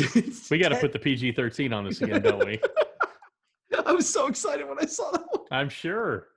We got to put the PG 13 on this again, don't we? I was so excited when I saw that one. I'm sure.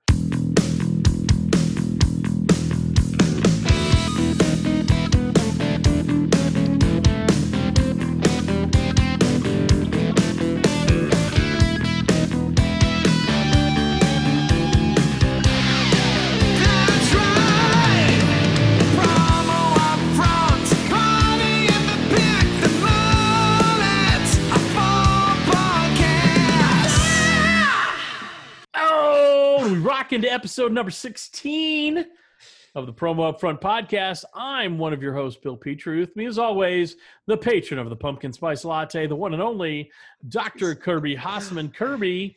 Into episode number 16 of the Promo Upfront podcast. I'm one of your hosts, Bill Petrie. With me, as always, the patron of the pumpkin spice latte, the one and only Dr. Kirby Hasseman. Kirby,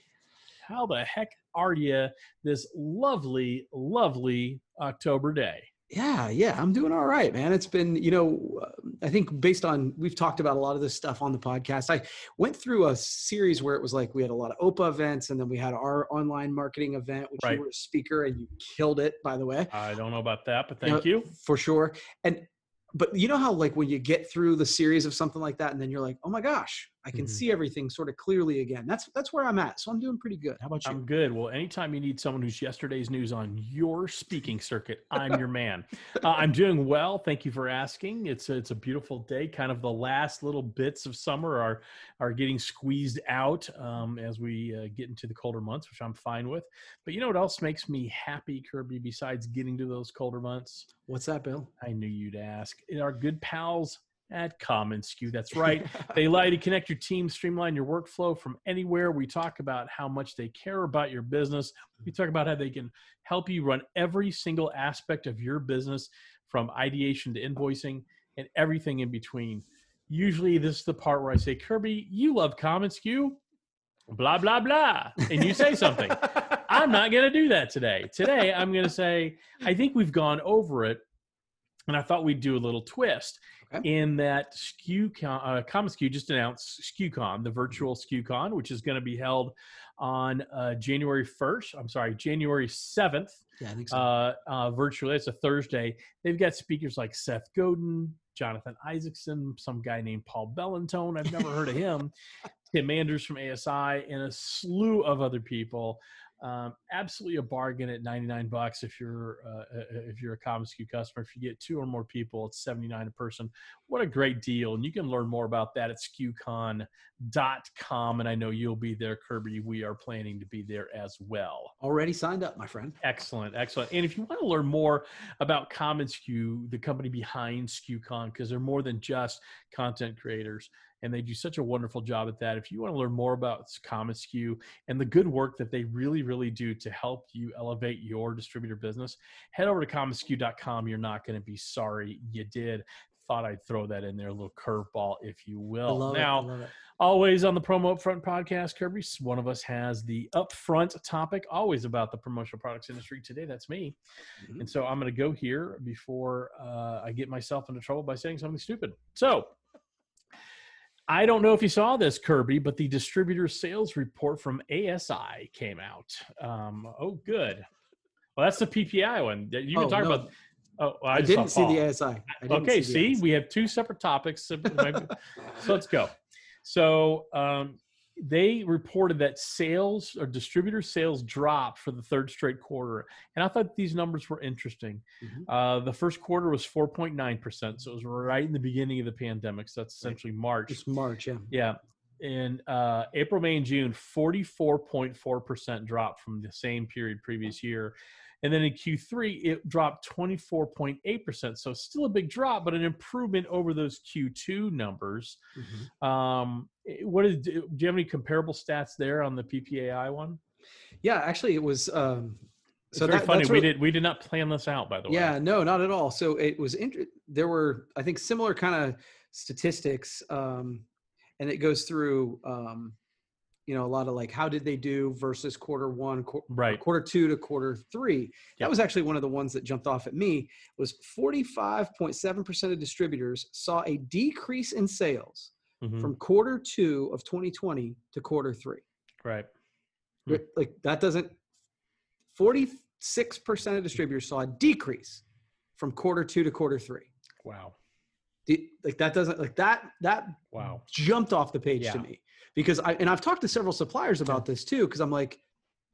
how the heck are you this lovely, lovely October day? Yeah, yeah, I'm doing all right, man. It's been, you know, I think based on we've talked about a lot of this stuff on the podcast. I went through a series where it was like we had a lot of OPA events, and then we had our online marketing event, which Right. you were a speaker and you killed it, by the way. I don't know about that, but You know, thank you. for sure. And but you know how like when you get through the series of something like that, and then you're like, oh my gosh, I can Mhm. see everything sort of clearly again. That's that's where I'm at. So I'm doing pretty good. How about you? I'm good. Well, anytime you need someone who's yesterday's news on your speaking circuit, I'm your man. Uh, I'm doing well. Thank you for asking. It's a, it's a beautiful day. Kind of the last little bits of summer are are getting squeezed out um, as we uh, get into the colder months, which I'm fine with. But you know what else makes me happy, Kirby? Besides getting to those colder months, What's that, Bill? I knew you'd ask. Our good pals at Common SKU. That's right. They allow you to connect your team, streamline your workflow from anywhere. We talk about how much they care about your business. We talk about how they can help you run every single aspect of your business from ideation to invoicing and everything in between. Usually, this is the part where I say, Kirby, you love Common SKU, blah, blah, blah. And you say something. I'm not going to do that today. Today, I'm going to say, I think we've gone over it. And I thought we'd do a little twist Okay. in that SKUCon, uh, Common SKU just announced SKUCon, the virtual SKUCon, which is going to be held on uh, January 1st. I'm sorry, January 7th, Yeah, I think so. uh, uh, virtually. It's a Thursday. They've got speakers like Seth Godin, Jonathan Isaacson, some guy named Paul Bellantoni. I've never heard of him. Tim Andrews from ASI, and a slew of other people. Um, absolutely a bargain at 99 bucks if you're uh, uh, if you're a Common SKU customer. If you get two or more people, it's 79 a person. What a great deal! And you can learn more about that at skucon.com. And I know you'll be there, Kirby. We are planning to be there as well. Already signed up, my friend. Excellent, excellent. And if you want to learn more about Common SKU, the company behind SKUCon, because they're more than just content creators, and they do such a wonderful job at that. If you want to learn more about Common SKU and the good work that they really, really do to help you elevate your distributor business, head over to commonsku.com. You're not going to be sorry you did. Thought I'd throw that in there, a little curveball, if you will. now, it. I love it. always on the promo upfront podcast kirby one of us has the upfront topic always about the promotional products industry today that's me Mhm. and so i'm going to go here before uh, i get myself into trouble by saying something stupid so i don't know if you saw this kirby but the distributor sales report from asi came out um, oh good well that's the ppai one you can Oh, talk no, about oh well, I, saw didn't see the ASI. I Okay, see, ASI. we have two separate topics. So let's go. So um, they reported that sales or distributor sales dropped for the third straight quarter, and I thought these numbers were interesting. Mhm. Uh, the first quarter was 4.9 percent, so it was right in the beginning of the pandemic. So that's Right. essentially March. It's March, yeah. Yeah. In uh, April, May, and June, 44.4% drop from the same period previous year. And then in Q3, it dropped 24.8%. So still a big drop, but an improvement over those Q2 numbers. Mhm. Um, eh, what is, do you have any comparable stats there on the PPAI one? Yeah, actually, it was. Um, It's so very that, funny. we did we did not plan this out, by the way. Yeah, no, not at all. So it was. Inter- there were, I think, similar kind of statistics, um, and it goes through, um, you know, a lot of like how did they do versus quarter one, qu- Right. quarter two to quarter three. That Yep. was actually one of the ones that jumped off at me. Was forty five point seven percent of distributors saw a decrease in sales Mhm. from quarter two of 2020 to quarter three. Right. But, Like that doesn't. Forty-six percent of distributors saw a decrease from quarter two to quarter three. Wow. Like that doesn't like that that Wow. jumped off the page to me because I and I've talked to several suppliers about this too because I'm like,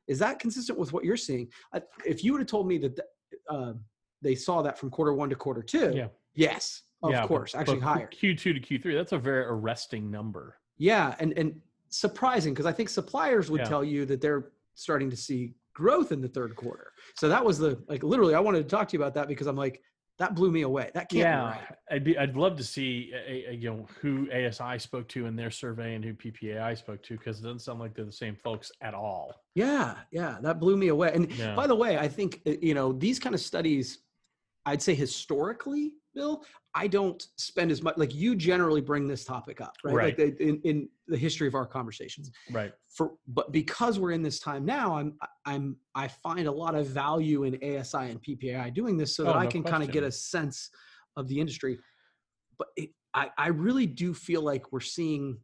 is that consistent with what you're seeing? I, if you would have told me that th- uh, they saw that from quarter one to quarter two, Yeah. yes, of Yeah, but- course, actually but higher. Q2 to Q3, that's a very arresting number. Yeah, and and surprising because I think suppliers would Yeah. tell you that they're starting to see growth in the third quarter. So that was the like literally I wanted to talk to you about that because I'm like that blew me away. That can't yeah, be right. I'd be I'd love to see a, a, you know who ASI spoke to in their survey and who PPAI spoke to because it doesn't sound like they're the same folks at all. Yeah, yeah, that blew me away. And Yeah. by the way, I think uh, you know these kind of studies. I'd say historically, Bill, I don't spend as much. Like you generally bring this topic up, right? Like Right. the, in in the history of our conversations. Right. For but because we're in this time now, I'm I'm I find a lot of value in ASI and PPAI doing this so oh, that Oh, I can kind of get a sense of the industry. But it, I I really do feel like we're seeing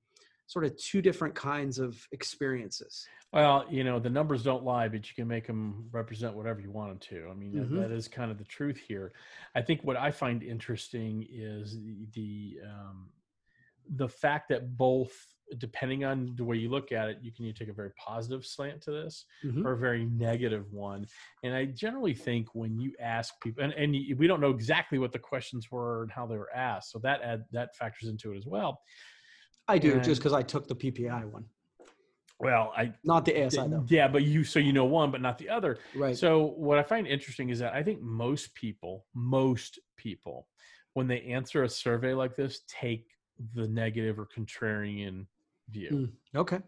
sort of two different kinds of experiences. Well, you know, the numbers don't lie, but you can make them represent whatever you want them to. I mean, that- Mhm. that is kind of the truth here. I think what I find interesting is the the, um, the fact that both, depending on the way you look at it, you can either take a very positive slant to this Mhm. or a very negative one. And I generally think when you ask people, and, and we don't know exactly what the questions were and how they were asked, so that add, that factors into it as well. I do, And- just because I took the PPAI one, Well, I not the ASI though. yeah, but you so you know one, but not the other. Right. So what I find interesting is that I think most people, most people, when they answer a survey like this, take the negative or contrarian view. Mm. okay.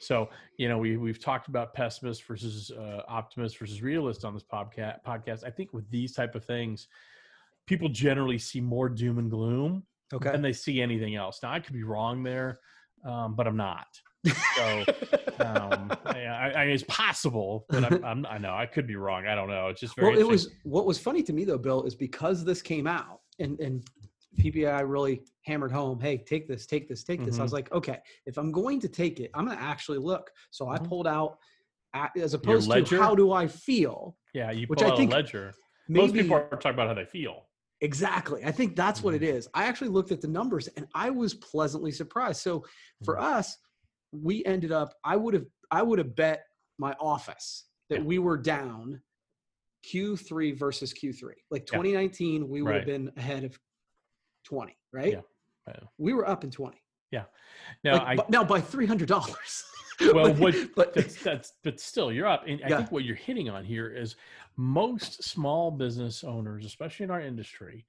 So you know we we've talked about pessimist versus uh, optimist versus realist on this podcast. Podcast. I think with these type of things, people generally see more doom and gloom Okay. than they see anything else. Now I could be wrong there, um, but I'm not. So um, I, I mean, it's possible, but I'm, I'm, I know I could be wrong. I don't know. It's just very. well, it was what was funny to me though, Bill, is because this came out and and PPAI really hammered home, hey, take this, take this, take this. I Mhm. was like, okay, if I'm going to take it, I'm going to actually look. So I Mhm. pulled out as opposed to how do I feel. Yeah, you which pull I out think a ledger. Maybe Most people are talking about how they feel. Exactly. I think that's what it mm-hmm. is. I actually looked at the numbers and I was pleasantly surprised. So for mm-hmm. us, we ended up I would have I would have bet my office that yeah. we were down Q3 versus Q3. Like 2019 yeah. we would right. have been ahead of 20, right? Yeah. We were up in 20. Yeah. now like, I, b- now by $300. well, what, but, that's, that's, but still, you're up. And yeah. I think what you're hitting on here is most small business owners, especially in our industry,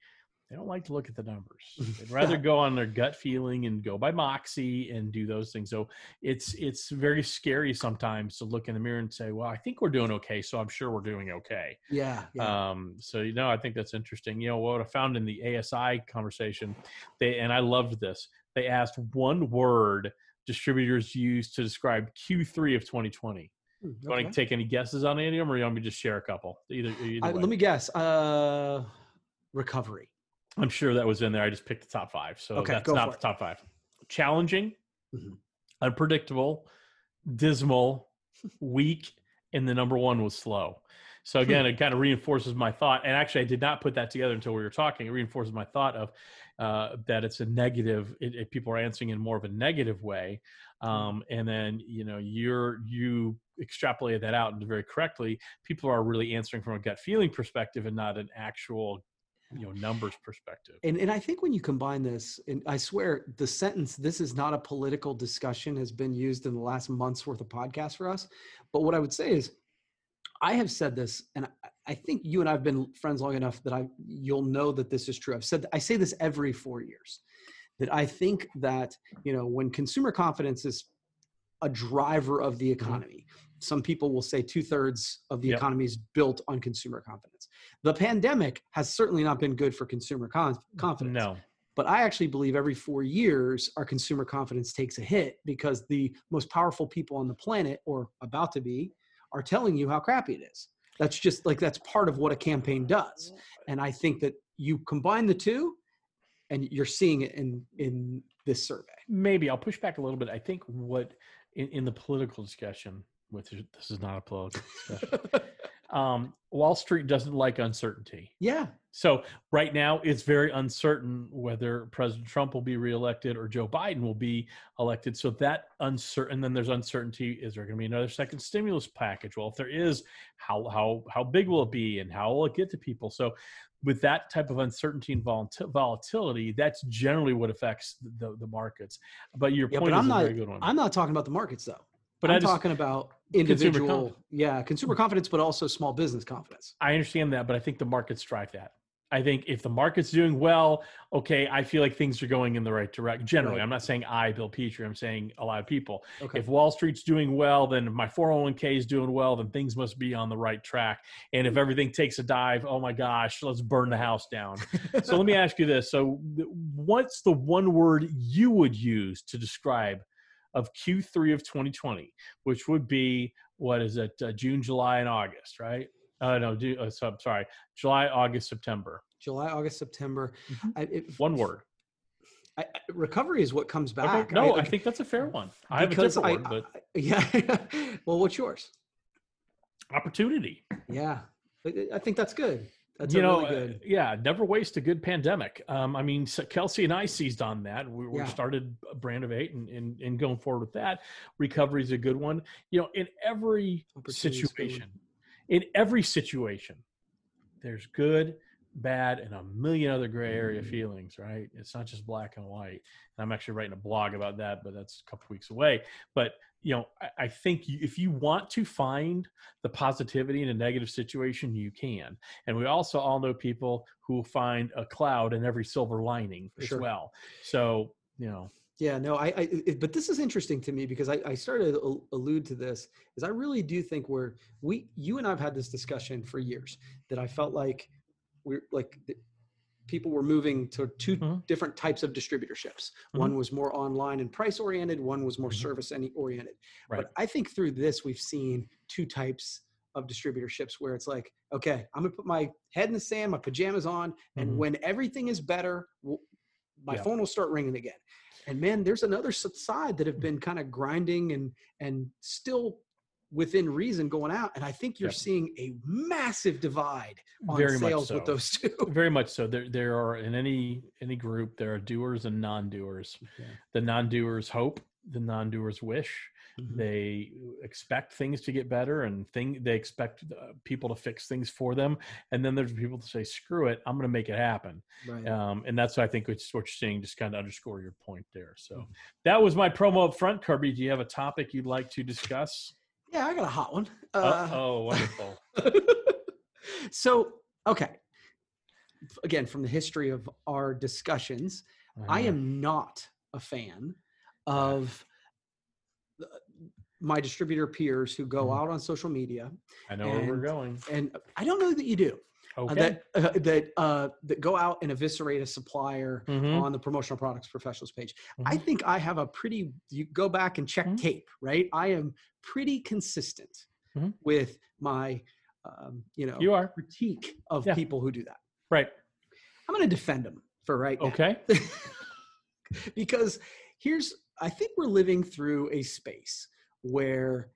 they don't like to look at the numbers. They'd rather go on their gut feeling and go by moxie and do those things. So it's it's very scary sometimes to look in the mirror and say, "Well, I think we're doing okay, so I'm sure we're doing okay." Yeah. yeah. Um. So you know, I think that's interesting. You know what I found in the ASI conversation, they and I loved this. They asked one word distributors use to describe Q3 of 2020. Hmm, You want to take any guesses on any of them, or you want me to just share a couple? Either, either way. let me guess. Uh, recovery. I'm sure that was in there. I just picked the top five, so Okay, that's not the it. top five. Challenging, Mhm. unpredictable, dismal, weak, and the number one was slow. So Hmm. again, it kind of reinforces my thought. And actually, I did not put that together until we were talking. It reinforces my thought of uh, that it's a negative. It, it- people are answering in more of a negative way, Hmm. um, and then you know you're you extrapolated that out and very correctly. People are really answering from a gut feeling perspective and not an actual you know numbers perspective. And and I think when you combine this, and I swear the sentence "This is not a political discussion" has been used in the last month's worth of podcasts for us. But what I would say is, I have said this, and I- think you and I've been friends long enough that I you'll know that this is true. I've said I say this every four years. That I think that you know when consumer confidence is a driver of the mm-hmm. economy. Some people will say two thirds of the Yep. economy is built on consumer confidence. The pandemic has certainly not been good for consumer con- confidence. No, But I actually believe every four years, our consumer confidence takes a hit because the most powerful people on the planet, or about to be, are telling you how crappy it is. That's just like that's part of what a campaign does. And I think that you combine the two, and you're seeing it in in this survey. maybe I'll push back a little bit. I think what in, in the political discussion, which this is not a political discussion, um, Wall Street doesn't like uncertainty. yeah, So right now, it's very uncertain whether President Trump will be reelected or Joe Biden will be elected. So that uncertain. Then there's uncertainty. Is there going to be another second stimulus package? Well, if there is, how how how big will it be, and how will it get to people? So with that type of uncertainty and volatility, that's generally what affects the, the markets. But your Yeah, point but is I'm a not. very good one. I'm not talking about the markets though. but I'm just, talking about individual. confidence. Yeah, consumer confidence, but also small business confidence. I understand that, but I think the markets drive that. I think if the market's doing well, okay, I feel like things are going in the right direction. Generally, Right. I'm not saying I, Bill Petrie, I'm saying a lot of people. Okay. If Wall Street's doing well, then my 401k is doing well, then things must be on the right track. And if everything takes a dive, oh my gosh, let's burn the house down. so let me ask you this. So, what's the one word you would use to describe of Q3 of 2020, which would be what is it, uh, June, July, and August, right? Uh, no, do, uh, so, sorry, July, August, September. July, August, September. Mhm. I, it, One word. I, I- recovery is what comes Okay, back. No, I, like, think that's a fair one. I have a different I- word, but I- yeah. well, what's yours? opportunity. Yeah, I- I think that's good. That's you know, really uh, yeah, never waste a good pandemic. Um, I mean, so Kelsey and I seized on that. We, we Yeah. started a brand of eight and, and, and going forward with that. Recovery is a good one. You know, in every Opportunity is a good one. situation, in every situation, there's good, bad, and a million other gray area Mm-hmm. feelings, right? It's not just black and white. And I'm actually writing a blog about that, but that's a couple weeks away. But you know, I, I think you, if you want to find the positivity in a negative situation, you can. And we also all know people who find a cloud in every silver lining as sure. well. So you know, Yeah, no, I, I it, but this is interesting to me because I, I started to allude to this is I really do think we're we you and I've had this discussion for years that I felt like we're like people were moving to 2 Mhm. different types of distributorships. One was more online and price oriented. One was more Mhm. service oriented. Right. But I think through this we've seen two types of distributorships where it's like, okay, I'm gonna put my head in the sand, my pajamas on, and Mhm. when everything is better, my Yeah. phone will start ringing again. And man, there's another side that have been kind of grinding and and still within reason going out. And I think you're Yep. seeing a massive divide on very much sales so. with those two. Very much so. There, there are in any any group there are doers and non-doers. Yeah. The non-doers hope. The non-doers wish. Mhm. They expect things to get better, and thing they expect uh, people to fix things for them. And then there's people to say, "Screw it, I'm going to make it happen." Right. Um, and that's what I think it's what you're saying. Just kind of underscore your point there. So Mhm. that was my promo up front. Kirby, do you have a topic you'd like to discuss? Yeah, I got a hot one. Uh, Uh, oh, wonderful. so, okay. Again, from the history of our discussions, I Uh-huh. am not a fan of the- my distributor peers who go Mhm. out on social media, I know where we're going. and I don't know that you do. Uh, Okay. that uh, that uh, that go out and eviscerate a supplier Mhm. on the promotional products professionals page. I Mhm. think I have a pretty. You go back and check Mhm. tape, right? I am pretty consistent Mhm. with my, um, you know, you are critique of Yeah. people who do that. right. I'm going to defend them for right now. Okay. because here's I think we're living through a space where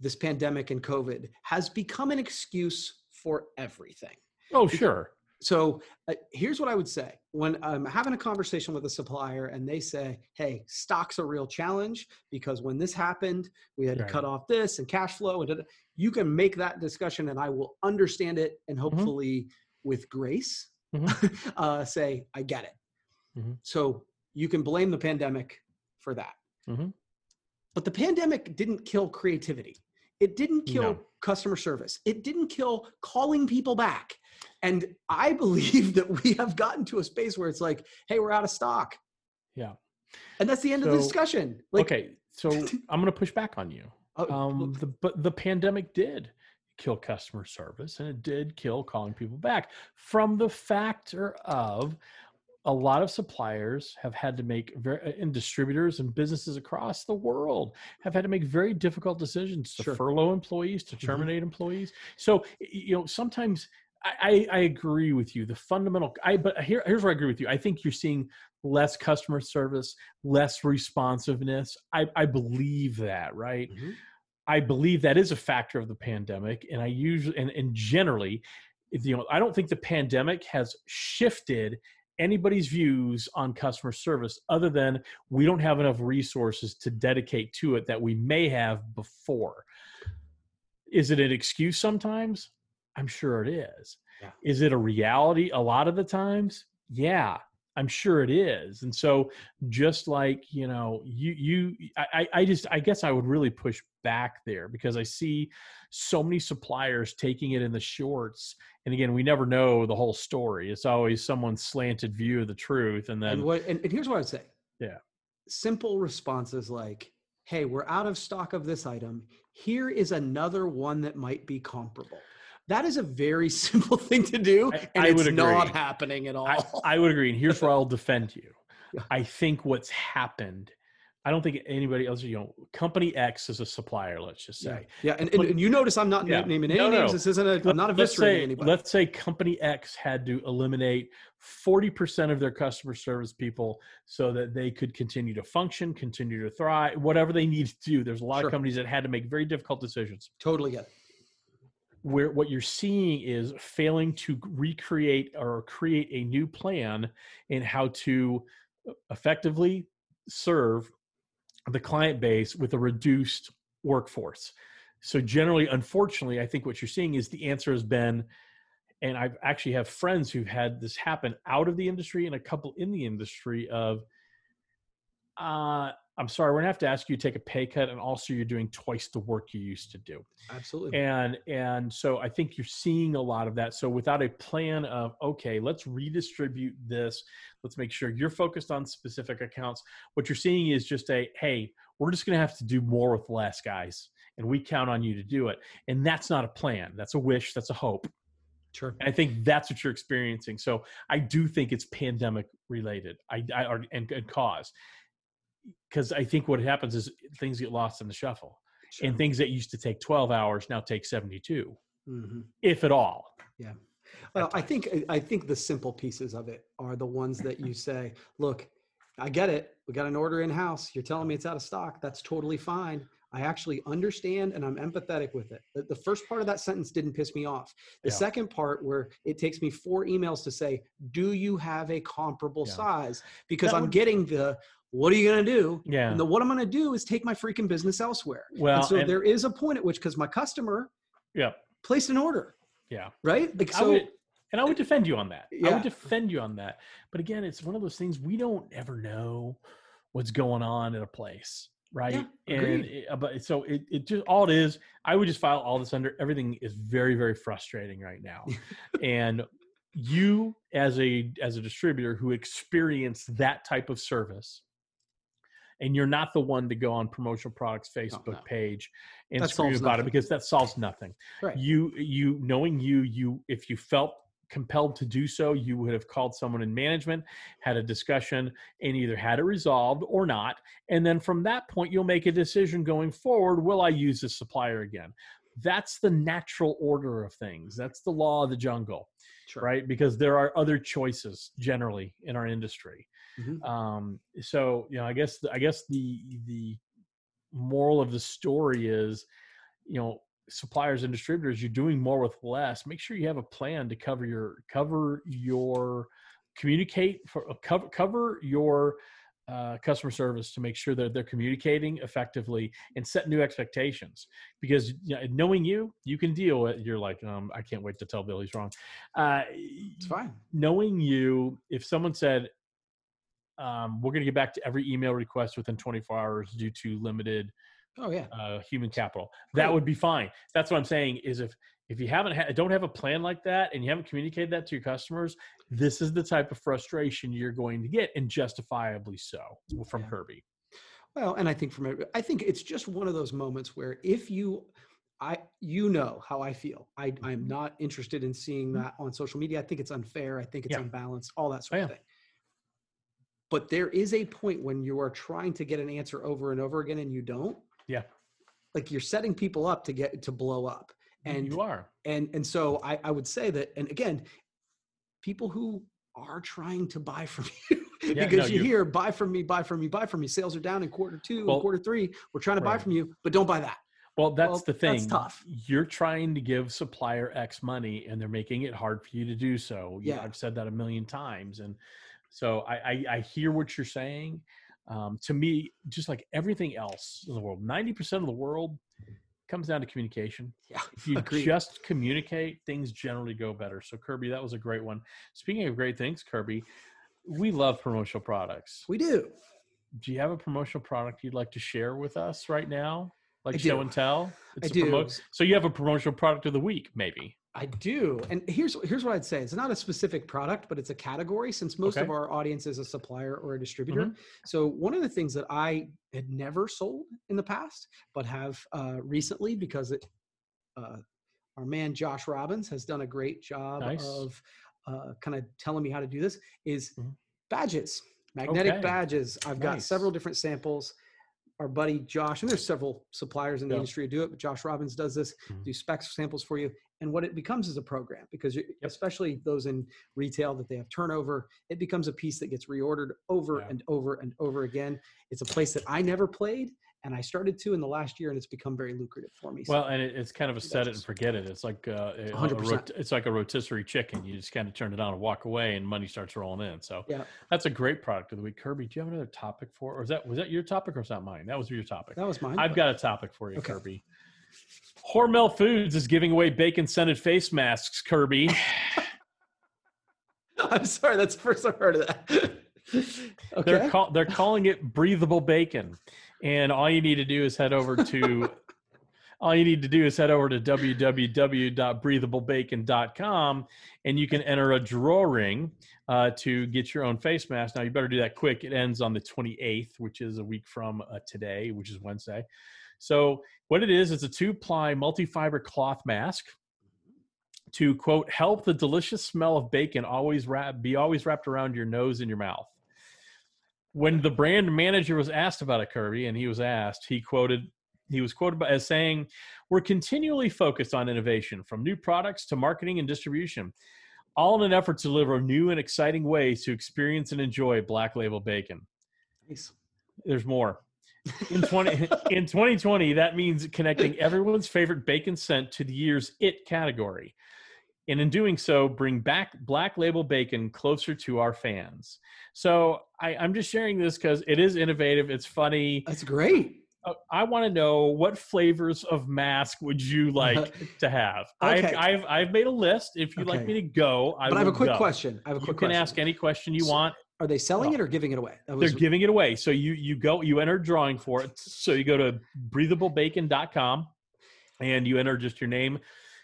this pandemic and COVID has become an excuse for everything. Oh, sure. So uh, here's what I would say when I'm having a conversation with a supplier and they say, "Hey, stock's a real challenge because when this happened, we had Right. to cut off this and cash flow." And da- da." you can make that discussion, and I will understand it, and Mm-hmm. hopefully with grace, uh, say, "I get it." Mhm. So you can blame the pandemic for that, Mhm. but the pandemic didn't kill creativity. It didn't kill No. customer service. It didn't kill calling people back. And I believe that we have gotten to a space where it's like, hey, we're out of stock. Yeah. And that's the end of the discussion. Like, okay. So I'm going to push back on you. oh, Um, the, but the pandemic did kill customer service and it did kill calling people back from the factor of a lot of suppliers have had to make very and distributors and businesses across the world have had to make very difficult decisions to Sure. furlough employees to Mhm. terminate employees so you know sometimes I, I agree with you. The fundamental, I but here, here's where I agree with you. I think you're seeing less customer service, less responsiveness. I, I believe that, right? Mhm. I believe that is a factor of the pandemic, and I usually and, and generally, if, you know, I don't think the pandemic has shifted anybody's views on customer service other than we don't have enough resources to dedicate to it that we may have before. Is it an excuse sometimes? I'm sure it is. Yeah. Is it a reality a lot of the times? Yeah, I'm sure it is. And so just like, you know, you you I I- I just I guess I would really push back there because I see so many suppliers taking it in the shorts. And again, we never know the whole story. It's always someone's slanted view of the truth. And then and what and, and here's what I'd say. Yeah. Simple responses like, "Hey, we're out of stock of this item. Here is another one that might be comparable." That is a very simple thing to do, I- and I it's not happening at all. I, I would agree. And here's where I'll defend you. I think what's happened, I don't think anybody else, you know, company X is a supplier, let's just say. yeah. And, and, and you notice I'm not Yeah. naming any No, no. names. This isn't a. I'm not let's eviscerating say, anybody. let's say company X had to eliminate 40% of their customer service people so that they could continue to function, continue to thrive, whatever they need to do. There's a lot Sure. of companies that had to make very difficult decisions. totally get it. Where what you're seeing is failing to recreate or create a new plan in how to effectively serve the client base with a reduced workforce. So generally, unfortunately, I think what you're seeing is the answer has been, and I actually have friends who've had this happen out of the industry and a couple in the industry of, uh, I'm sorry, we're gonna have to ask you to take a pay cut, and also you're doing twice the work you used to do. Absolutely. and and so i think you're seeing a lot of that. So without a plan of okay let's redistribute this. Let's make sure you're focused on specific accounts what you're seeing is just a hey we're just going to have to do more with less guys and we count on you to do it. And that's not a plan. That's a wish. That's a hope. Sure. and i think that's what you're experiencing. So i do think it's pandemic related i, I and, and cause because i think what happens is things get lost in the shuffle sure. and things that used to take 12 hours now take 72 Mhm. if at all Yeah. Well, I think I think the simple pieces of it are the ones that you say, "Look, I get it. We got an order in house. You're telling me it's out of stock. That's totally fine. I actually understand and I'm empathetic with it." The, the first part of that sentence didn't piss me off. The Yeah. second part, where it takes me four emails to say, "Do you have a comparable Yeah. size?" Because That I'm would- getting the, "What are you going to do?" yeah. And the what I'm going to do is take my freaking business elsewhere. well and so and- there is a point at which, because my customer yeah placed an order, yeah. Right? Like so. would, and i would defend you on that. I would defend you on that. But again it's one of those things we don't ever know what's going on in a place right? Yeah, and it, but so it, it just all it is i would just file all this under everything is very very frustrating right now. And you as a as a distributor who experienced that type of service and you're not the one to go on promotional products facebook no. page and That scream about it because that solves nothing. Right. you you knowing you you if you felt compelled to do so you would have called someone in management had a discussion and either had it resolved or not. And then from that point you'll make a decision going forward will i use this supplier again? That's the natural order of things. Mm-hmm. That's the law of the jungle Sure. right? Because there are other choices generally in our industry Mhm. um so you know i guess the, i guess the the moral of the story is you know suppliers and distributors you're doing more with less make sure you have a plan to cover your cover your communicate for uh, cover cover your uh, customer service to make sure that they're communicating effectively and set new expectations because you know, knowing you you can deal with you're like um, i can't wait to tell bill he's wrong uh, It's fine. knowing you, if someone said, um, "We're going to get back to every email request within 24 hours due to limited Oh yeah. uh, human capital," that would be fine. That's what I'm saying. Is if if you haven't ha- don't have a plan like that and you haven't communicated that to your customers, this is the type of frustration you're going to get, and justifiably so from Yeah. Kirby. Well, and I think from I think it's just one of those moments where if you, I, you know how I feel. I, I'm Mm-hmm. not interested in seeing that on social media. I think it's unfair. I think it's Yeah. unbalanced. All that sort Oh, of thing. But there is a point when you are trying to get an answer over and over again, and you don't. Yeah. Like you're setting people up to get to blow up, and you are. and and so I, I would say that and again people who are trying to buy from you Yeah, because no, you hear buy from me buy from me buy from me sales are down in quarter two Well, and quarter three we're trying to buy from you but don't buy that Well, that's Well, the thing. that's tough. You're trying to give supplier X money, and they're making it hard for you to do so. You know, Yeah. I've said that a million times, and so I, I, I hear what you're saying. Um, to me, just like everything else in the world, ninety percent of the world comes down to communication. Yeah, If you agreed. just communicate, things generally go better. So, Kirby, that was a great one. Speaking of great things, Kirby, we love promotional products. we do. Do you have a promotional product you'd like to share with us right now? Like I show and tell? I a do. promo- so you have a promotional product of the week, maybe. I do. And here's here's what I'd say. It's not a specific product, but it's a category since most of our audience is a supplier or a distributor. Mhm. So one of the things that I had never sold in the past, but have uh, recently because it uh, our man Josh Robbins has done a great job Nice. of uh, kind of telling me how to do this is Mhm. badges, magnetic Okay. badges. I've got several different samples. Our buddy Josh, and there's several suppliers in the Yeah. industry who do it, but Josh Robbins does this, Mhm. do specs samples for you. And what it becomes is a program because Yep. especially those in retail that they have turnover, it becomes a piece that gets reordered over Yeah. and over and over again. It's a place that I never played and I started to in the last year and it's become very lucrative for me. So Well, and it's kind of a set it and forget it. It's like uh, a, a 100%. rot- it's like a rotisserie chicken. You just kind of turn it on and walk away, and money starts rolling in. So Yeah. that's a great product of the week. Kirby, do you have another topic for? Or is that was that your topic or is that mine? That was your topic. that was mine. I've but- got a topic for you, Okay. Kirby. Hormel Foods is giving away bacon scented face masks, Kirby. I'm sorry, that's the first I've heard of that. okay. They're call, they're calling it breathable bacon, and all you need to do is head over to all you need to do is head over to www.breathablebacon.com, and you can enter a drawing uh, to get your own face mask. Now you better do that quick. It ends on the 28th, which is a week from uh, today, which is Wednesday. So what it is, is a two-ply multi-fiber cloth mask to quote help the delicious smell of bacon always wrap be always wrapped around your nose and your mouth. When the brand manager was asked about it kirby and he was asked he quoted he was quoted as saying we're continually focused on innovation from new products to marketing and distribution all in an effort to deliver new and exciting ways to experience and enjoy black label bacon. Nice. there's more in 20 in 2020 that means connecting everyone's favorite bacon scent to the year's it category and in doing so bring back black label bacon closer to our fans so I, i'm just sharing this because it is innovative it's funny That's great. Uh, i want to know what flavors of mask would you like to have Okay. I've, I've i've made a list if you'd like me to go I but I have a quick go. question. I have a quick. you can question. ask any question you So- want Are they selling Oh. it or giving it away? That they're giving it away. So you you go you enter a drawing for it. So you go to breathablebacon.com and you enter just your name.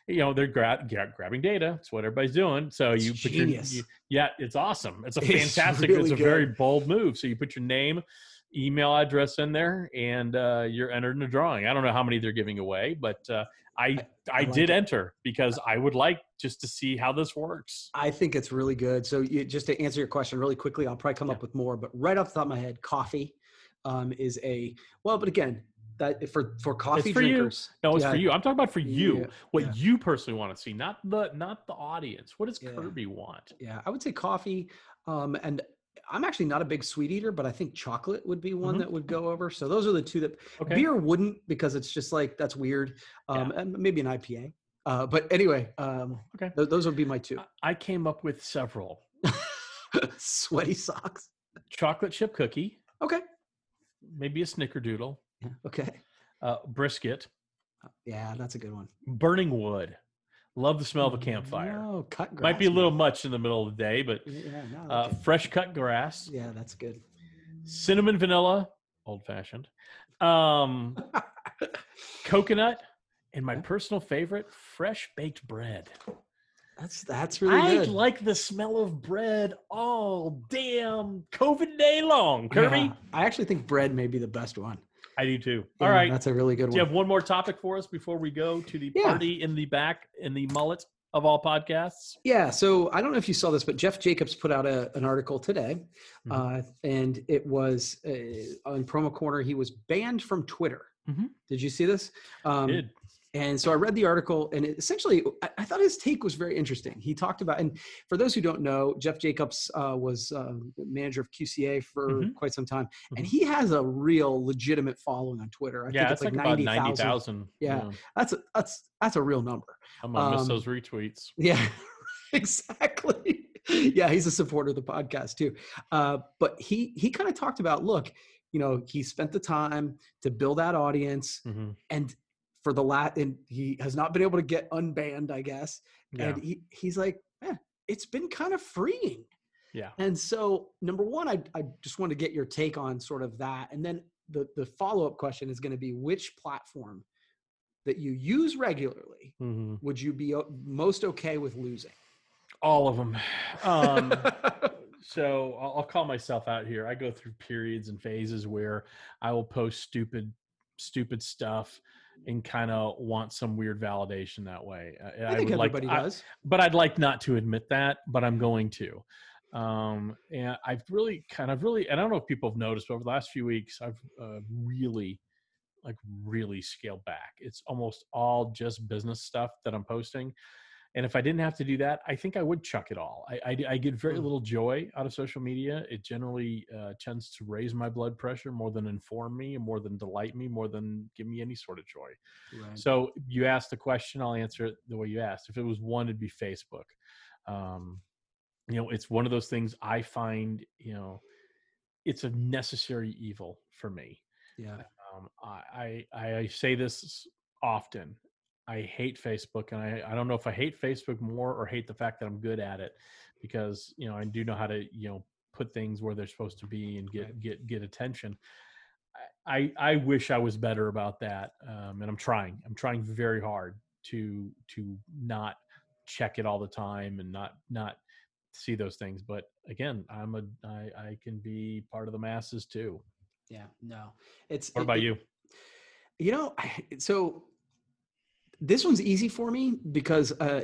You know they're gra- gra- grabbing data. It's what everybody's doing. So It's you put your genius. you- yeah, it's awesome. It's a It's fantastic. really it's a very bold move. So you put your name, email address in there, and uh, you're entered in a drawing. I don't know how many they're giving away, but uh, I I, I like did it. enter because I would like just to see how this works. I think it's really good. So you, just to answer your question really quickly, I'll probably come Yeah. up with more, but right off the top of my head, coffee um, is a well, but again, that for for coffee for you. drinkers. No, it's yeah, for you. I'm talking about for you. Yeah, what yeah. you personally want to see, not the not the audience. What does. Kirby want? Yeah, I would say coffee. Um, and I'm actually not a big sweet eater, but I think chocolate would be one Mhm. that would go over. So those are the two that Okay. beer wouldn't because it's just like that's weird. Um, and maybe an IPA. Uh, but anyway, um, Okay. th- those would be my two. I- I came up with several. Sweaty socks. Chocolate chip cookie, Okay. maybe a snickerdoodle, Okay. uh, brisket, Yeah, that's a good one. burning wood. Love the smell of a campfire. Oh, cut grass. Might be a little much in the middle of the day, but Yeah, no, uh, fresh cut grass, yeah, that's good. cinnamon vanilla, old fashioned, um, coconut, and my personal favorite, fresh baked bread. That's that's really I good. like the smell of bread all damn COVID day long, Kirby. Yeah, I actually think bread may be the best one. I do too. Yeah, all right. that's a really good one. Do you have one more topic for us before we go to the Yeah. party in the back in the mullet of all podcasts? Yeah, so I don't know if you saw this, but Jeff Jacobs put out a, an article today, Mhm. uh, and it was uh, on Promo Corner. He was banned from Twitter. Mhm. Did you see this? Um, Did And so I read the article, and it essentially, I, I thought his take was very interesting. He talked about, and for those who don't know, Jeff Jacobs uh, was uh, manager of QCA for Mhm. quite some time, and Mhm. he has a real legitimate following on Twitter. I yeah, think it's like, like, about 90,000. 90,000. Yeah. That's a, that's that's a real number. I'm going to miss Um, those retweets. Yeah, exactly. Yeah, he's a supporter of the podcast too. Uh, but he he kind of talked about, look, you know, he spent the time to build that audience, hmm and for the lat, and he has not been able to get unbanned, I guess. Yeah. And he he's like, eh, it's been kind of freeing. Yeah. And so, number one, I I just want to get your take on sort of that, and then the the follow up question is going to be which platform that you use regularly hmm would you be most okay with losing? All of them. Um, so I'll, I'll call myself out here. I go through periods and phases where I will post stupid, stupid stuff and kind of want some weird validation that way. Uh, I think would like- everybody I- does. but I'd like not to admit that, but I'm going to. Um, and I've really kind of really, and I don't know if people have noticed, but over the last few weeks, I've uh, really, like, really scaled back. It's almost all just business stuff that I'm posting. And if I didn't have to do that, I think I would chuck it all. I, I, I get very Mm. little joy out of social media. It generally uh, tends to raise my blood pressure more than inform me, more than delight me, more than give me any sort of joy. So you asked the question, I'll answer it the way you asked. If it was one, it'd be Facebook. Um, you know, it's one of those things I find, you know, it's a necessary evil for me. yeah. Um, I, I I say this often. I hate Facebook, and I, I don't know if I hate Facebook more or hate the fact that I'm good at it, because you know I do know how to you know put things where they're supposed to be and get get get attention. I I wish I was better about that, um, and I'm trying. I'm trying very hard to to not check it all the time and not not see those things. But again, I'm a I, I can be part of the masses too. Yeah. No. It's What it- about you? You know, I- so this one's easy for me because uh,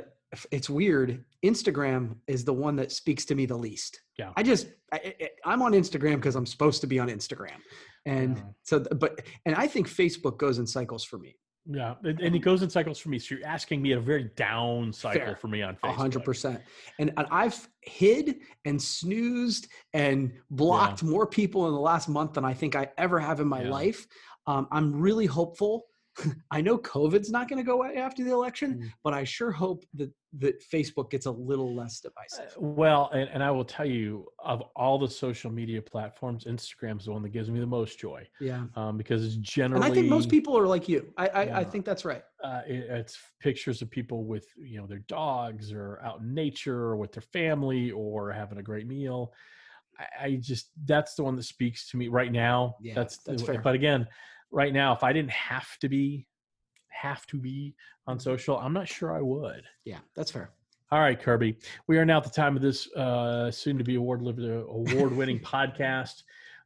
it's weird. Instagram is the one that speaks to me the least. Yeah. I just I, I'm on Instagram because I'm supposed to be on Instagram, and Yeah. so but and I think Facebook goes in cycles for me. Yeah, and, and it goes in cycles for me. So you're asking me at a very down cycle Fair. for me on A Facebook. hundred percent. And and I've hid and snoozed and blocked more people in the last month than I think I ever have in my Yeah. life. Um, I'm really hopeful. I know COVID's not going to go away after the election, Mm. but I sure hope that that Facebook gets a little less Uh, divisive. Well, and, and I will tell you, of all the social media platforms, Instagram's the one that gives me the most joy Yeah, um, because it's and generally. I think most people are like you. I I, I think that's right. uh, it, it's pictures of people with you know their dogs or out in nature or with their family or having a great meal. I, I just that's the one that speaks to me right now. Yeah, that's that's fair. But again, right now, if I didn't have to be, have to be on Mm-hmm. social, I'm not sure I would. Yeah, that's fair. All right, Kirby. We are now at the time of this uh, soon to be award award winning podcast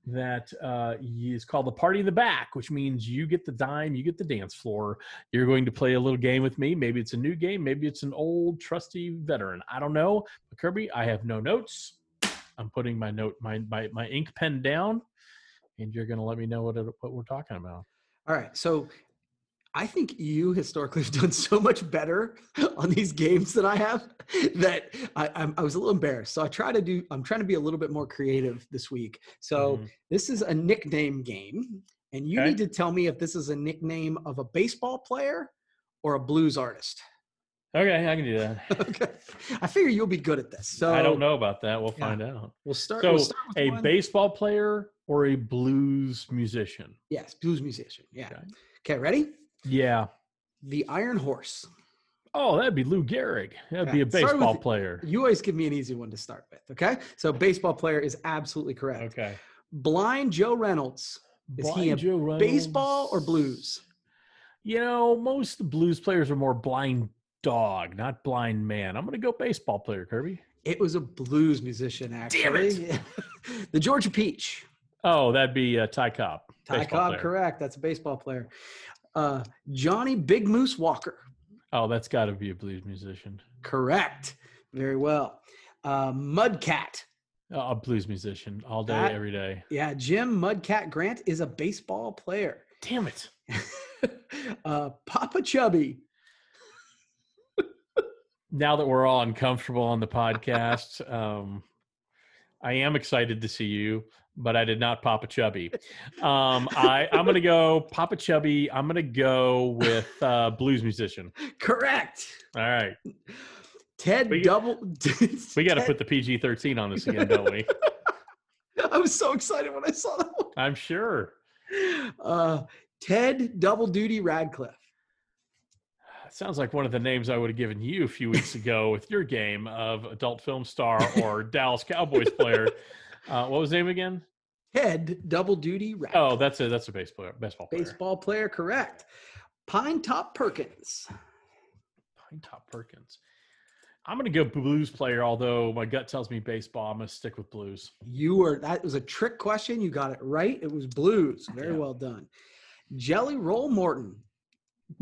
that uh, is called the Party in the Back, which means you get the dime, you get the dance floor. You're going to play a little game with me. Maybe it's a new game, maybe it's an old trusty veteran. I don't know. But Kirby, I have no notes. I'm putting my note my my, my ink pen down, and you're going to let me know what it, what we're talking about. All right, so I think you historically have done so much better on these games than I have that I, I'm, I was a little embarrassed. So I try to do. I'm trying to be a little bit more creative this week. So Mhm. this is a nickname game, and you Okay. need to tell me if this is a nickname of a baseball player or a blues artist. okay, I can do that. okay, I figure you'll be good at this. So I don't know about that. We'll Yeah. find out. We'll start. So we'll start with a one- baseball player or a blues musician? Yes, blues musician. Yeah. Okay. Okay, ready? Yeah. The Iron Horse. Oh, that'd be Lou Gehrig. That'd be a start with baseball player. You always give me an easy one to start with. Okay, so baseball player is absolutely correct. Okay. Blind Joe Reynolds. Is he a Joe Reynolds. Baseball or blues? You know, most blues players are more blind dog, not blind man. I'm going to go baseball player, Kirby. It was a blues musician, actually. Damn it. the Georgia Peach. Oh, that'd be uh, Ty Cobb. Ty Cobb, player. correct. That's a baseball player. Uh, Johnny Big Moose Walker. Oh, that's got to be a blues musician. Correct. Very well. Uh, Mudcat. Oh, a blues musician all day, That- every day. Yeah, Jim Mudcat Grant is a baseball player. Damn it. uh, Popa Chubby. now that we're all uncomfortable on the podcast, um, I am excited to see you, but I did not Popa Chubby. Um, I, I'm going to go Popa Chubby. I'm going to go with uh, blues musician. Correct. All right. Ted We- double. We got to put the PG 13 on this again, don't we? I was so excited when I saw that one. I'm sure. Uh, Ted Double Duty Radcliffe. Sounds like one of the names I would have given you a few weeks ago with your game of adult film star or Dallas Cowboys player. Uh, what was his name again? Ted Double Duty. Oh, that's a that's a baseball baseball player. baseball player. Correct. Pine Top Perkins. Pine Top Perkins. I'm going to go blues player, although my gut tells me baseball. I'm going to stick with blues. You were that was a trick question. You got it right. It was blues. Very Yeah. well done. Jelly Roll Morton.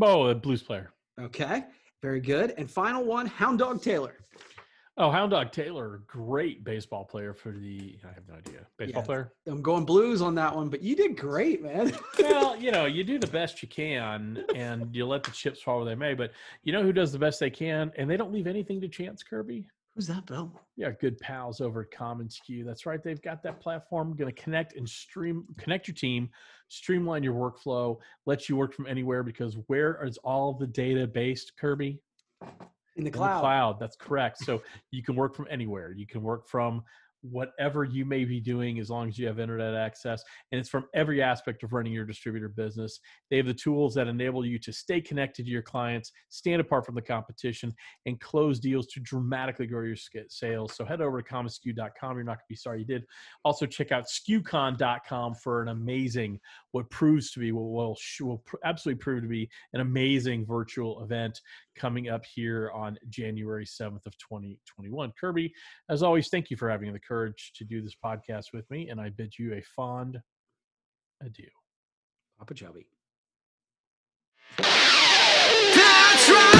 Oh, a blues player. Okay. Very good. And final one, Hound Dog Taylor. Oh, Hound Dog Taylor, great baseball player for the. I have no idea. Baseball Yeah. player. I'm going blues on that one, but you did great, man. well, you know, you do the best you can, and you let the chips fall where they may. But you know who does the best they can, and they don't leave anything to chance. Kirby. Who's that, Bill? Yeah, good pals over at Common SKU. That's right. They've got that platform going to connect and stream, connect your team, streamline your workflow, let you work from anywhere. Because where is all the data based, Kirby? In the In the cloud. cloud. That's correct. So you can work from anywhere. You can work from whatever you may be doing as long as you have internet access. And it's from every aspect of running your distributor business. They have the tools that enable you to stay connected to your clients, stand apart from the competition, and close deals to dramatically grow your sales. So head over to commonsku.com. You're not going to be sorry you did. Also, check out skucon.com for an amazing, what proves to be, what will, will absolutely prove to be an amazing virtual event coming up here on January 7th of 2021. Kirby, as always, thank you for having the courage to do this podcast with me, and I bid you a fond adieu. Popa Chubby. Time